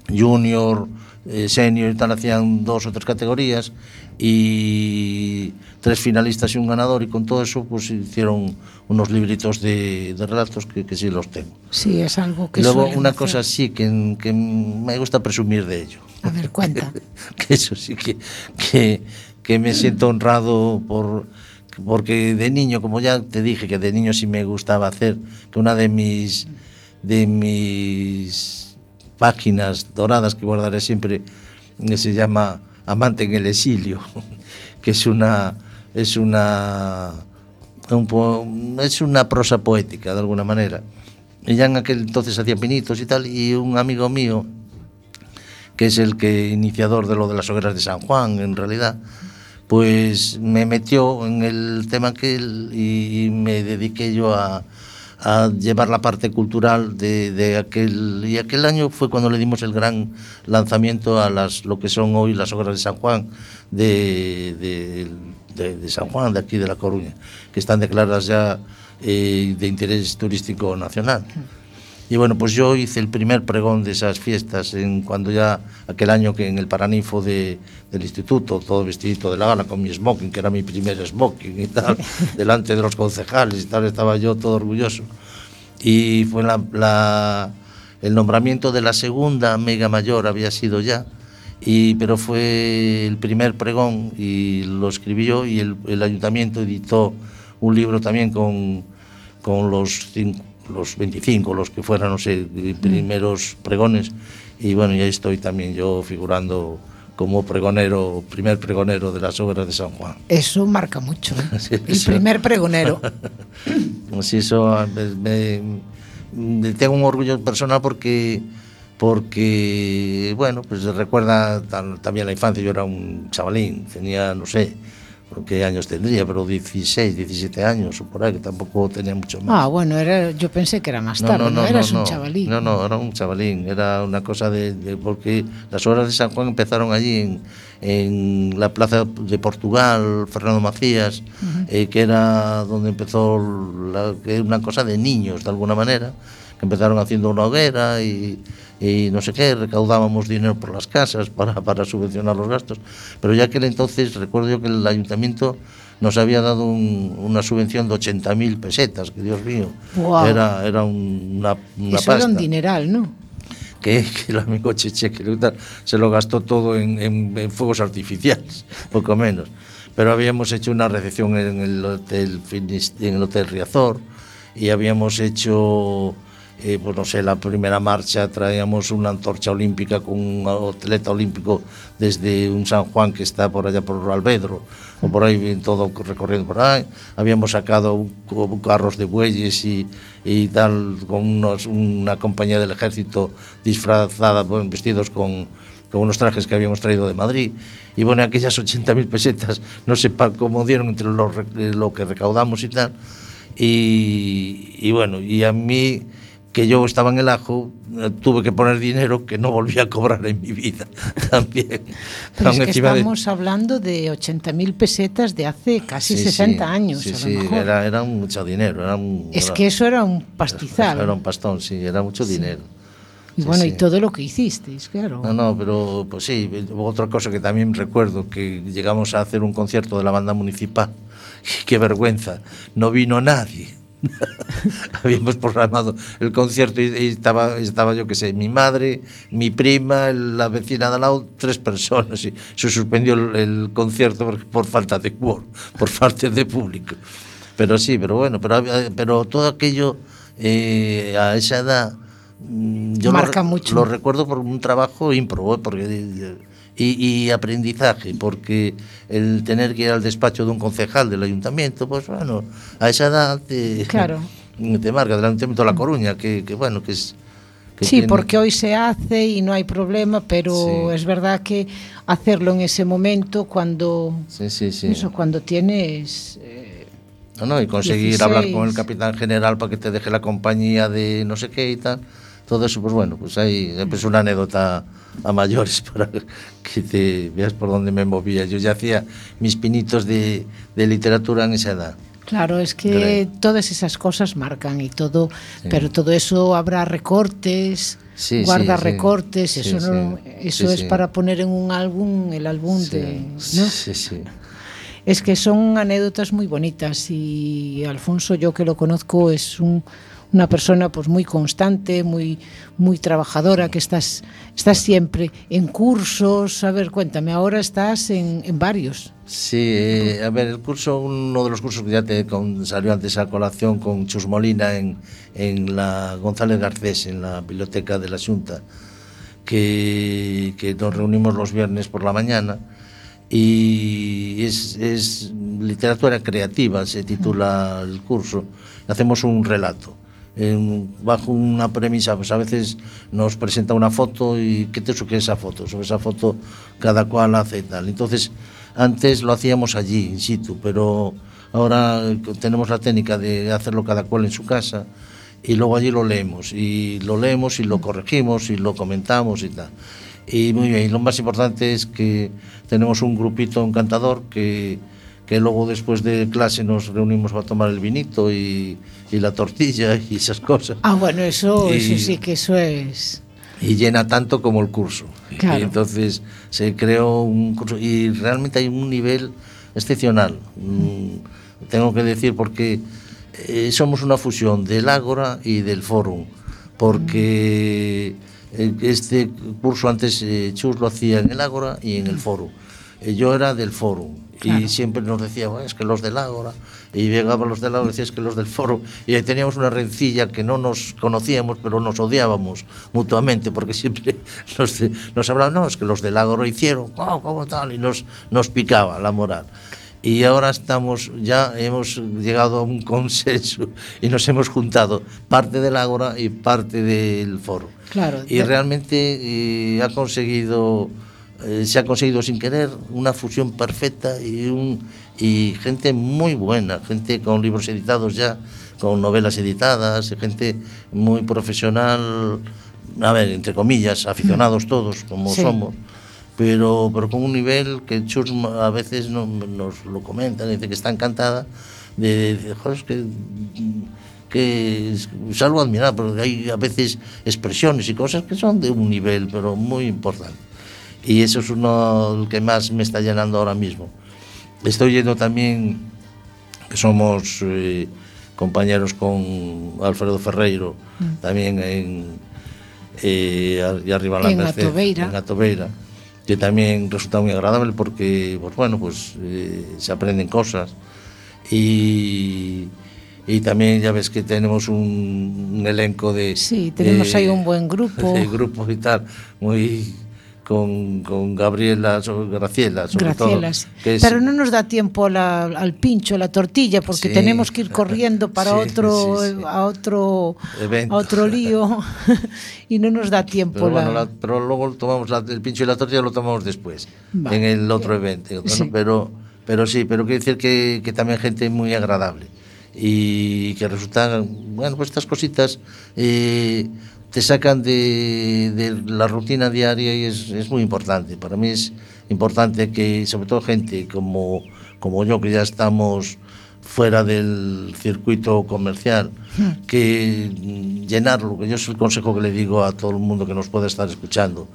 junior, eh, senior y tal, hacían dos o tres categorías e tres finalistas e un ganador e con todo eso pues, hicieron unos libritos de, de relatos que, que sí los tengo. Sí, es algo que... Luego una hacer. cosa sí que, que me gusta presumir de ello. A ver, cuenta. que eso sí que, que, que me siento honrado por porque de niño, como ya te dije que de niño sí me gustaba hacer, que una de mis de mis páginas doradas que guardaré siempre se llama Amante en el exilio, que es una es una un, es una prosa poética de alguna manera. Ya en aquel entonces hacía pinitos y tal, y un amigo mío, que es el que iniciador de lo de las hogueras de San Juan, en realidad, pues me metió en el tema aquel y me dediqué yo a, a llevar la parte cultural de, de, aquel y aquel año fue cuando le dimos el gran lanzamiento a las lo que son hoy las obras de San Juan de, de, San Juan de aquí de la Coruña que están declaradas ya eh, de interés turístico nacional y bueno pues yo hice el primer pregón de esas fiestas en cuando ya aquel año que en el Paraninfo de, del instituto todo vestidito de la gala con mi smoking que era mi primer smoking y tal delante de los concejales y tal estaba yo todo orgulloso. Y fue la, la, el nombramiento de la segunda mega mayor había sido ya y pero fue el primer pregón y lo escribí yo y el, el ayuntamiento editó un libro también con, con los, cinco, los 25 los que fueran no sé primeros pregones y bueno ya estoy también yo figurando como pregonero, primer pregonero de las obras de San Juan. Eso marca mucho, ¿eh? sí, el eso. primer pregonero. sí, eso me, me, tengo un orgullo personal porque porque bueno, pues recuerda también la infancia, yo era un chavalín, tenía, no sé, porque años tendría, pero 16, 17 años o por ahí, que tampoco tenía mucho más. Ah, bueno, era, yo pensé que era más tarde, no, no, no, no eras un chavalín. No, no, era un chavalín, era una cosa de, de porque las obras de San Juan empezaron allí en, en la plaza de Portugal, Fernando Macías, uh -huh. eh, que era donde empezó la, que una cosa de niños de alguna manera, que empezaron haciendo una hoguera y y no sé qué, recaudábamos dinero por las casas para, para subvencionar los gastos. Pero ya que entonces recuerdo yo que el ayuntamiento nos había dado un, una subvención de 80.000 pesetas, que Dios mío, wow. era, era una, una Eso pasta. era un dineral, ¿no? Que, que el amigo Cheche que se lo gastó todo en, en, en fuegos artificiales, poco menos. Pero habíamos hecho una recepción en el hotel, en el hotel Riazor y habíamos hecho eh, pues, pois, non sei, sé, la primeira marcha traíamos unha antorcha olímpica con un atleta olímpico desde un San Juan que está por allá por Albedro, o por aí todo recorrendo por aí, habíamos sacado un, un carros de bueyes e, e tal, con unos, unha compañía del ejército disfrazada, bueno, vestidos con, con unos trajes que habíamos traído de Madrid. Y bueno, aquellas 80.000 pesetas, no sé cómo dieron entre lo, lo que recaudamos y tal. Y, y bueno, y a mí que yo estaba en el ajo, eh, tuve que poner dinero que no volví a cobrar en mi vida también. Pero es que estamos de... hablando de 80.000 pesetas de hace casi sí, 60 sí, años. Sí, sí, era, era, mucho dinero. Era un, es era, que eso era un pastizal. Era un pastón, sí, era mucho dinero. Y bueno, y todo lo que hicisteis, claro. No, no, pero pues sí, otra cosa que también recuerdo, que llegamos a hacer un concierto de la banda municipal, qué vergüenza, no vino nadie habíamos programado el concierto y, y, estaba, estaba yo que sé, mi madre, mi prima, la vecina de al lado, tres personas y se suspendió el, el concierto por, por, falta de quórum, por falta de público. Pero sí, pero bueno, pero, pero todo aquello eh, a esa edad mm, yo Marca lo, mucho. lo recuerdo por un trabajo ímprobo, ¿eh? porque y, y, aprendizaje, porque el tener que ir al despacho de un concejal del ayuntamiento, pues bueno, a esa edad te, claro. te marca del ayuntamiento de La Coruña, que, que bueno, que es... Que sí, tiene... porque hoy se hace y no hay problema, pero sí. es verdad que hacerlo en ese momento cuando, sí, sí, sí. Eso, cuando tienes... Eh, no, no, y conseguir 16. hablar con el capitán general para que te deje la compañía de no sé qué y tal, todo eso, pues bueno, pues ahí pues una anécdota a mayores para que te veas por dónde me movía. Yo ya hacía mis pinitos de, de literatura en esa edad. Claro, es que Grey. todas esas cosas marcan y todo, sí. pero todo eso habrá recortes, sí, guarda sí, recortes, eso no, eso es para poner en un álbum, el álbum de, ¿no? Sí, sí. Es que son anécdotas muy bonitas y Alfonso, yo que lo conozco, es un una persona pues muy constante, muy muy trabajadora, que estás estás siempre en cursos, a ver, cuéntame, ahora estás en, en varios. Sí, eh, a ver, el curso, uno de los cursos que ya te salió antes a colación con Chus Molina en, en la González Garcés, en la biblioteca de la Junta, que, que nos reunimos los viernes por la mañana y es, es literatura creativa, se titula el curso, hacemos un relato en, bajo una premisa, pues a veces nos presenta una foto y qué te sugiere esa foto, sobre esa foto cada cual hace y tal. Entonces, antes lo hacíamos allí, in situ, pero ahora tenemos la técnica de hacerlo cada cual en su casa y luego allí lo leemos, y lo leemos y lo corregimos y lo comentamos y tal. Y muy bien, y lo más importante es que tenemos un grupito encantador que que luego después de clase nos reunimos para tomar el vinito y, y la tortilla y esas cosas. Ah, bueno, eso, y, eso sí que eso es... Y llena tanto como el curso. Claro. Y entonces se creó un curso y realmente hay un nivel excepcional. Mm, tengo que decir porque eh, somos una fusión del Ágora y del Fórum, porque eh, este curso antes eh, Chus lo hacía en el Ágora y en el Fórum. Eh, yo era del Fórum Y siempre nos decía, bueno, es que los del Ágora, y llegaban los del Ágora y decía, es que los del foro, y ahí teníamos una rencilla que no nos conocíamos, pero nos odiábamos mutuamente, porque siempre nos, nos hablaban, no, es que los del Ágora hicieron, ¿cómo, cómo tal? Y nos, nos picaba la moral y ahora estamos ya hemos llegado a un consenso y nos hemos juntado parte del Ágora y parte del foro. Claro. Y realmente eh, ha conseguido eh, se ha conseguido sin querer una fusión perfecta y un y gente muy buena, gente con libros editados ya, con novelas editadas, gente muy profesional, a ver, entre comillas, aficionados todos como Sí. somos pero, pero con un nivel que Chus a veces no- nos lo comenta, dice que está encantada de, de joder, es que, que es algo admirable, porque hay a veces expresiones y cosas que son de un nivel, pero muy importante. Y eso es uno que más me está llenando ahora mismo. Estoy yendo también, que somos eh, compañeros con Alfredo Ferreiro, mm. también en, eh, y arriba en la en Merced, Atobeira. en Atobeira, que también resulta muy agradable porque, pues bueno, pues eh, se aprenden cosas. Y, y también ya ves que tenemos un, un elenco de... Sí, tenemos de, ahí un buen grupo. De grupo y tal, muy Con, con Gabriela, so- Graciela, sobre Gracielas. todo. que es- Pero no nos da tiempo la- al pincho, la tortilla, porque Sí. tenemos que ir corriendo para Sí, otro, sí, a otro, Evento. a otro lío y no nos da tiempo. Pero, la- bueno, la- pero luego tomamos la- el pincho y la tortilla lo tomamos después, Vale. en el otro evento. Pero, pero sí, pero quiero decir que, que también gente muy agradable y que resultan, bueno, pues estas cositas eh, te sacan de, de la rutina diaria y es, es, muy importante. Para mí es importante que, sobre todo gente como, como yo, que ya estamos fuera del circuito comercial, hmm. que llenarlo, que yo es el consejo que le digo a todo el mundo que nos pueda estar escuchando,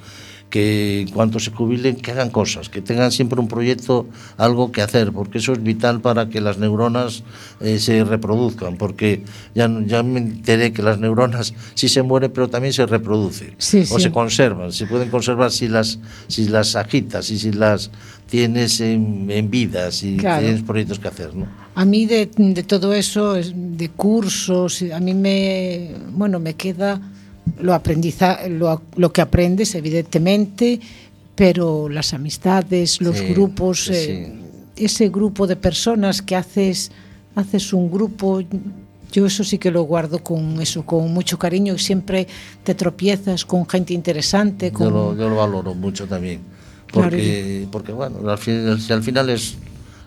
que en cuanto se jubilen que hagan cosas, que tengan siempre un proyecto, algo que hacer, porque eso es vital para que las neuronas eh, se reproduzcan, porque ya, ya me enteré que las neuronas sí se mueren, pero también se reproducen, sí, o sí. se conservan, se pueden conservar si las, si las agitas y si las tienes en, en vida, si claro. tienes proyectos que hacer. ¿no? A mí de, de todo eso, de cursos, a mí me, bueno, me queda lo, aprendiza, lo, lo que aprendes, evidentemente, pero las amistades, los Sí, grupos, sí, eh, ese grupo de personas que haces, haces un grupo, yo eso sí que lo guardo con eso, con mucho cariño y siempre te tropiezas con gente interesante, con Yo lo, yo lo valoro mucho también. Claro, Porque, porque bueno, al, al final es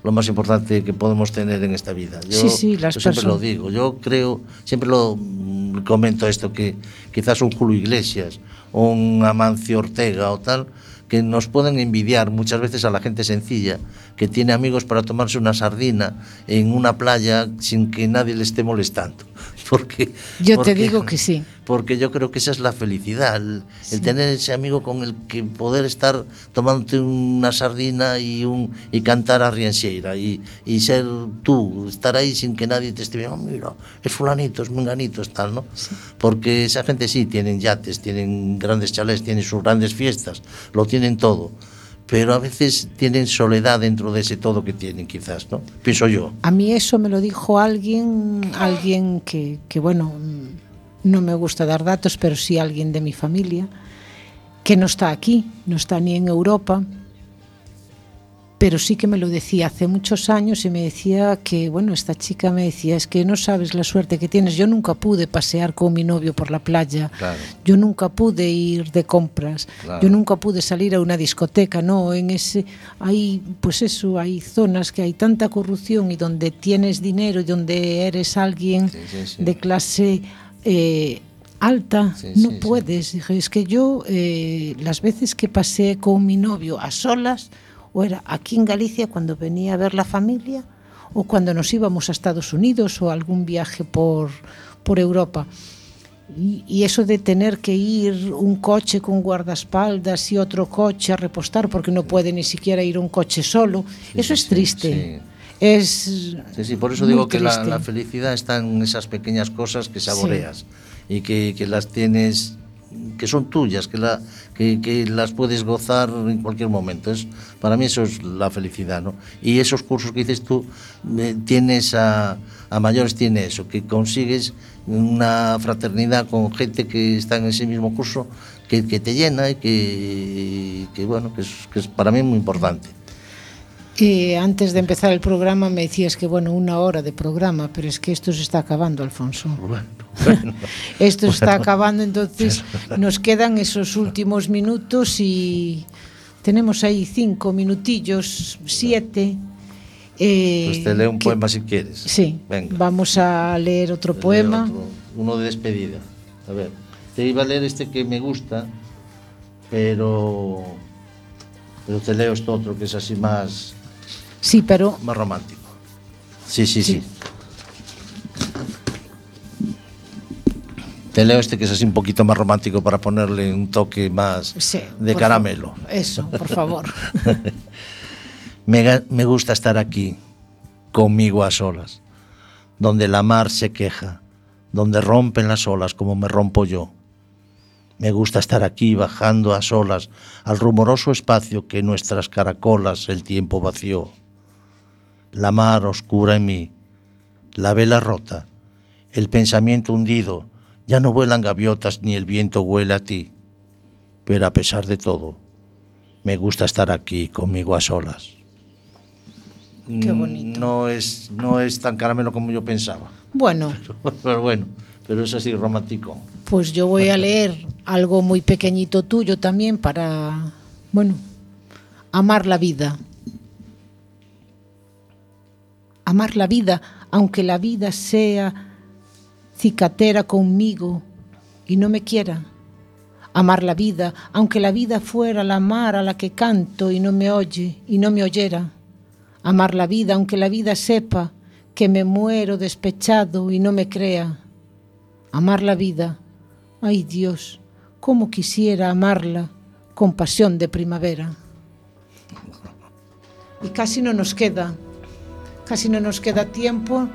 lo más importante que podemos tener en esta vida. Yo, sí, sí, las yo siempre lo digo, yo creo, siempre lo mm, comento esto, que quizás un Julio Iglesias, un Amancio Ortega o tal, que nos pueden envidiar muchas veces a la gente sencilla, que tiene amigos para tomarse una sardina en una playa sin que nadie le esté molestando. Porque, yo porque, te digo que sí. Porque yo creo que esa es la felicidad, el, el tener ese amigo con el que poder estar tomándote una sardina y un y cantar a Rienseira y, y ser tú, estar ahí sin que nadie te esté viendo, "Oh, mira, es fulanito, es menganito, es tal, ¿no? Porque esa gente sí, tienen yates, tienen grandes chalés, tienen sus grandes fiestas, lo tienen todo. Pero a veces tienen soledad dentro de ese todo que tienen, quizás, ¿no? Pienso yo. A mí eso me lo dijo alguien, alguien que, que, bueno, no me gusta dar datos, pero sí alguien de mi familia, que no está aquí, no está ni en Europa, pero sí que me lo decía hace muchos años y me decía que, bueno, esta chica me decía, es que no sabes la suerte que tienes, yo nunca pude pasear con mi novio por la playa, Claro. yo nunca pude ir de compras, Claro. yo nunca pude salir a una discoteca, no, en ese hay pues eso, hay zonas que hay tanta corrupción y donde tienes dinero y donde eres alguien Sí, sí, sí. de clase eh, alta, Sí, no sí, sí. puedes. Dije, es que yo eh, las veces que pasé con mi novio a solas, o era aquí en Galicia cuando venía a ver la familia, o cuando nos íbamos a Estados Unidos o algún viaje por, por Europa. Y, y eso de tener que ir un coche con guardaespaldas y otro coche a repostar porque no puede ni siquiera ir un coche solo, Sí, eso sí, es sí, triste. Es Sí, sí, por eso digo que la, felicidad está en esas pequeñas cosas que saboreas y que, que las tienes que son tuyas, que, la, que, que, las puedes gozar en cualquier momento. Es, para mí eso es la felicidad, ¿no? Y esos cursos que dices tú, eh, tienes a, a mayores, tiene eso, que consigues una fraternidad con gente que está en ese mismo curso, que, que te llena y que, que bueno, que es, que es para mí muy importante. Y antes de empezar el programa me decías que, bueno, una hora de programa, pero es que esto se está acabando, Alfonso. Bueno, bueno. esto se está acabando, entonces nos quedan esos últimos minutos y tenemos ahí cinco minutillos, siete. Eh, pues te leo un que, poema si quieres. Sí, Venga. vamos a leer otro te poema. Otro, uno de despedida. A ver, te iba a leer este que me gusta, pero, pero te leo esto otro que es así más Sí, pero... Más romántico. Sí, sí, sí, sí. Te leo este que es así un poquito más romántico para ponerle un toque más sí, de caramelo. Eso, por favor. me, me gusta estar aquí, conmigo a solas, donde la mar se queja, donde rompen las olas como me rompo yo. Me gusta estar aquí bajando a solas al rumoroso espacio que nuestras caracolas el tiempo vació la mar oscura en mí, la vela rota, el pensamiento hundido, ya no vuelan gaviotas ni el viento huele a ti. Pero a pesar de todo, me gusta estar aquí conmigo a solas. Qué bonito. No es, no es tan caramelo como yo pensaba. Bueno. Pero, pero bueno, pero es así romántico. Pues yo voy a leer algo muy pequeñito tuyo también para, bueno, amar la vida amar la vida, aunque la vida sea cicatera conmigo y no me quiera. Amar la vida, aunque la vida fuera la mar a la que canto y no me oye y no me oyera. Amar la vida, aunque la vida sepa que me muero despechado y no me crea. Amar la vida, ay Dios, cómo quisiera amarla con pasión de primavera. Y casi no nos queda casi no nos queda tiempo.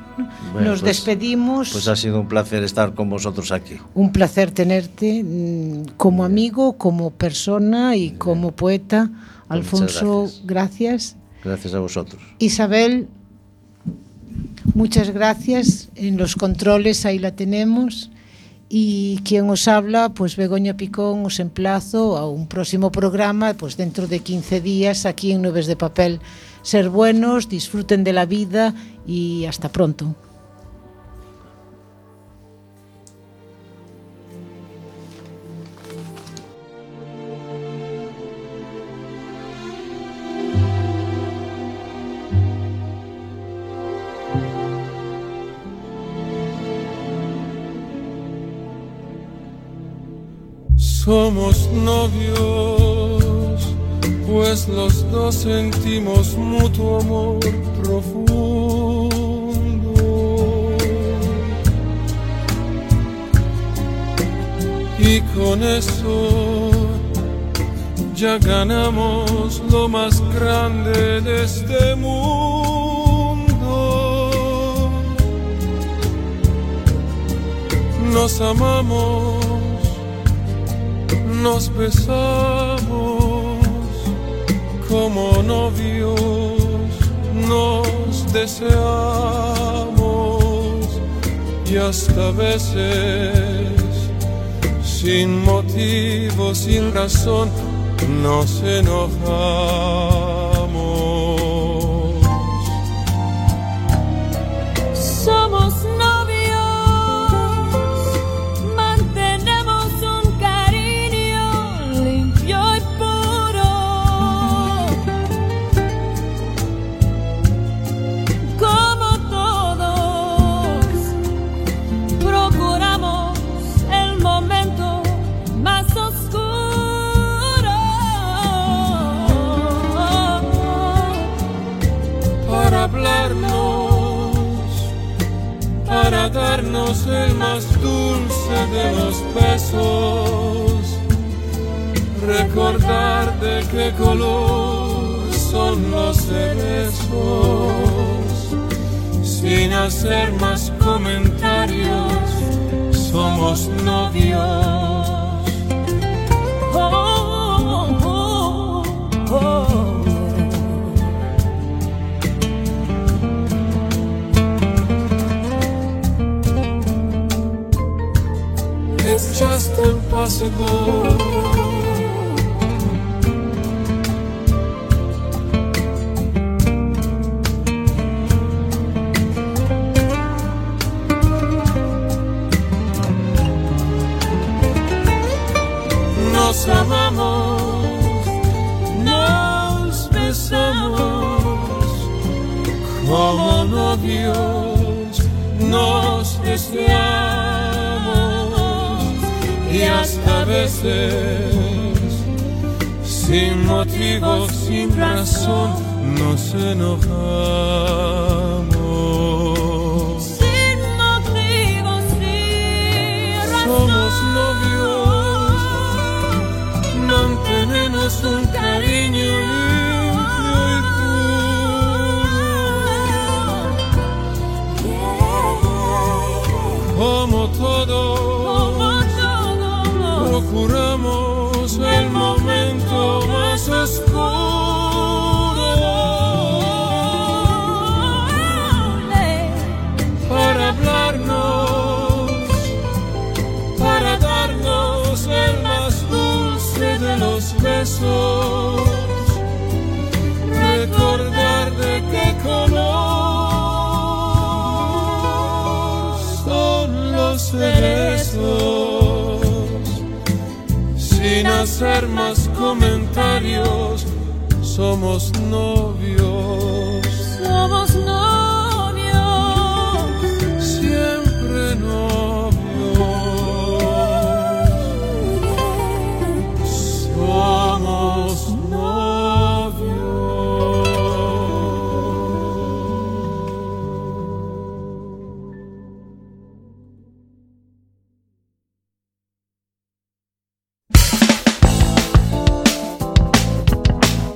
Bueno, nos pues, despedimos. Pues ha sido un placer estar con vosotros aquí. Un placer tenerte mm, como amigo, como persona y como poeta. Pues Alfonso, gracias. gracias. Gracias a vosotros. Isabel, muchas gracias. En los controles ahí la tenemos. Y quien os habla, pues Begoña Picón, os emplazo a un próximo programa, pues dentro de 15 días, aquí en Nubes de Papel ser buenos, disfruten de la vida y hasta pronto. Somos novios pues los dos sentimos mutuo amor profundo. Y con eso ya ganamos lo más grande de este mundo. Nos amamos, nos besamos como novios nos deseamos y hasta veces sin motivo, sin razón nos enojamos. Darnos el más dulce de los besos, recordar de qué color son los cerezos, sin hacer más comentarios, somos novios. Nos amamos, nos besamos. Como novios, nos deseamos veces sin motivo, sin razón nos enojamos. Sin motivo, sin Somos razón. novios, mantenemos un cariño procuramos el momento más oscuro para hablarnos, para darnos el más dulce de los besos, recordar de qué color más comentarios, somos novios.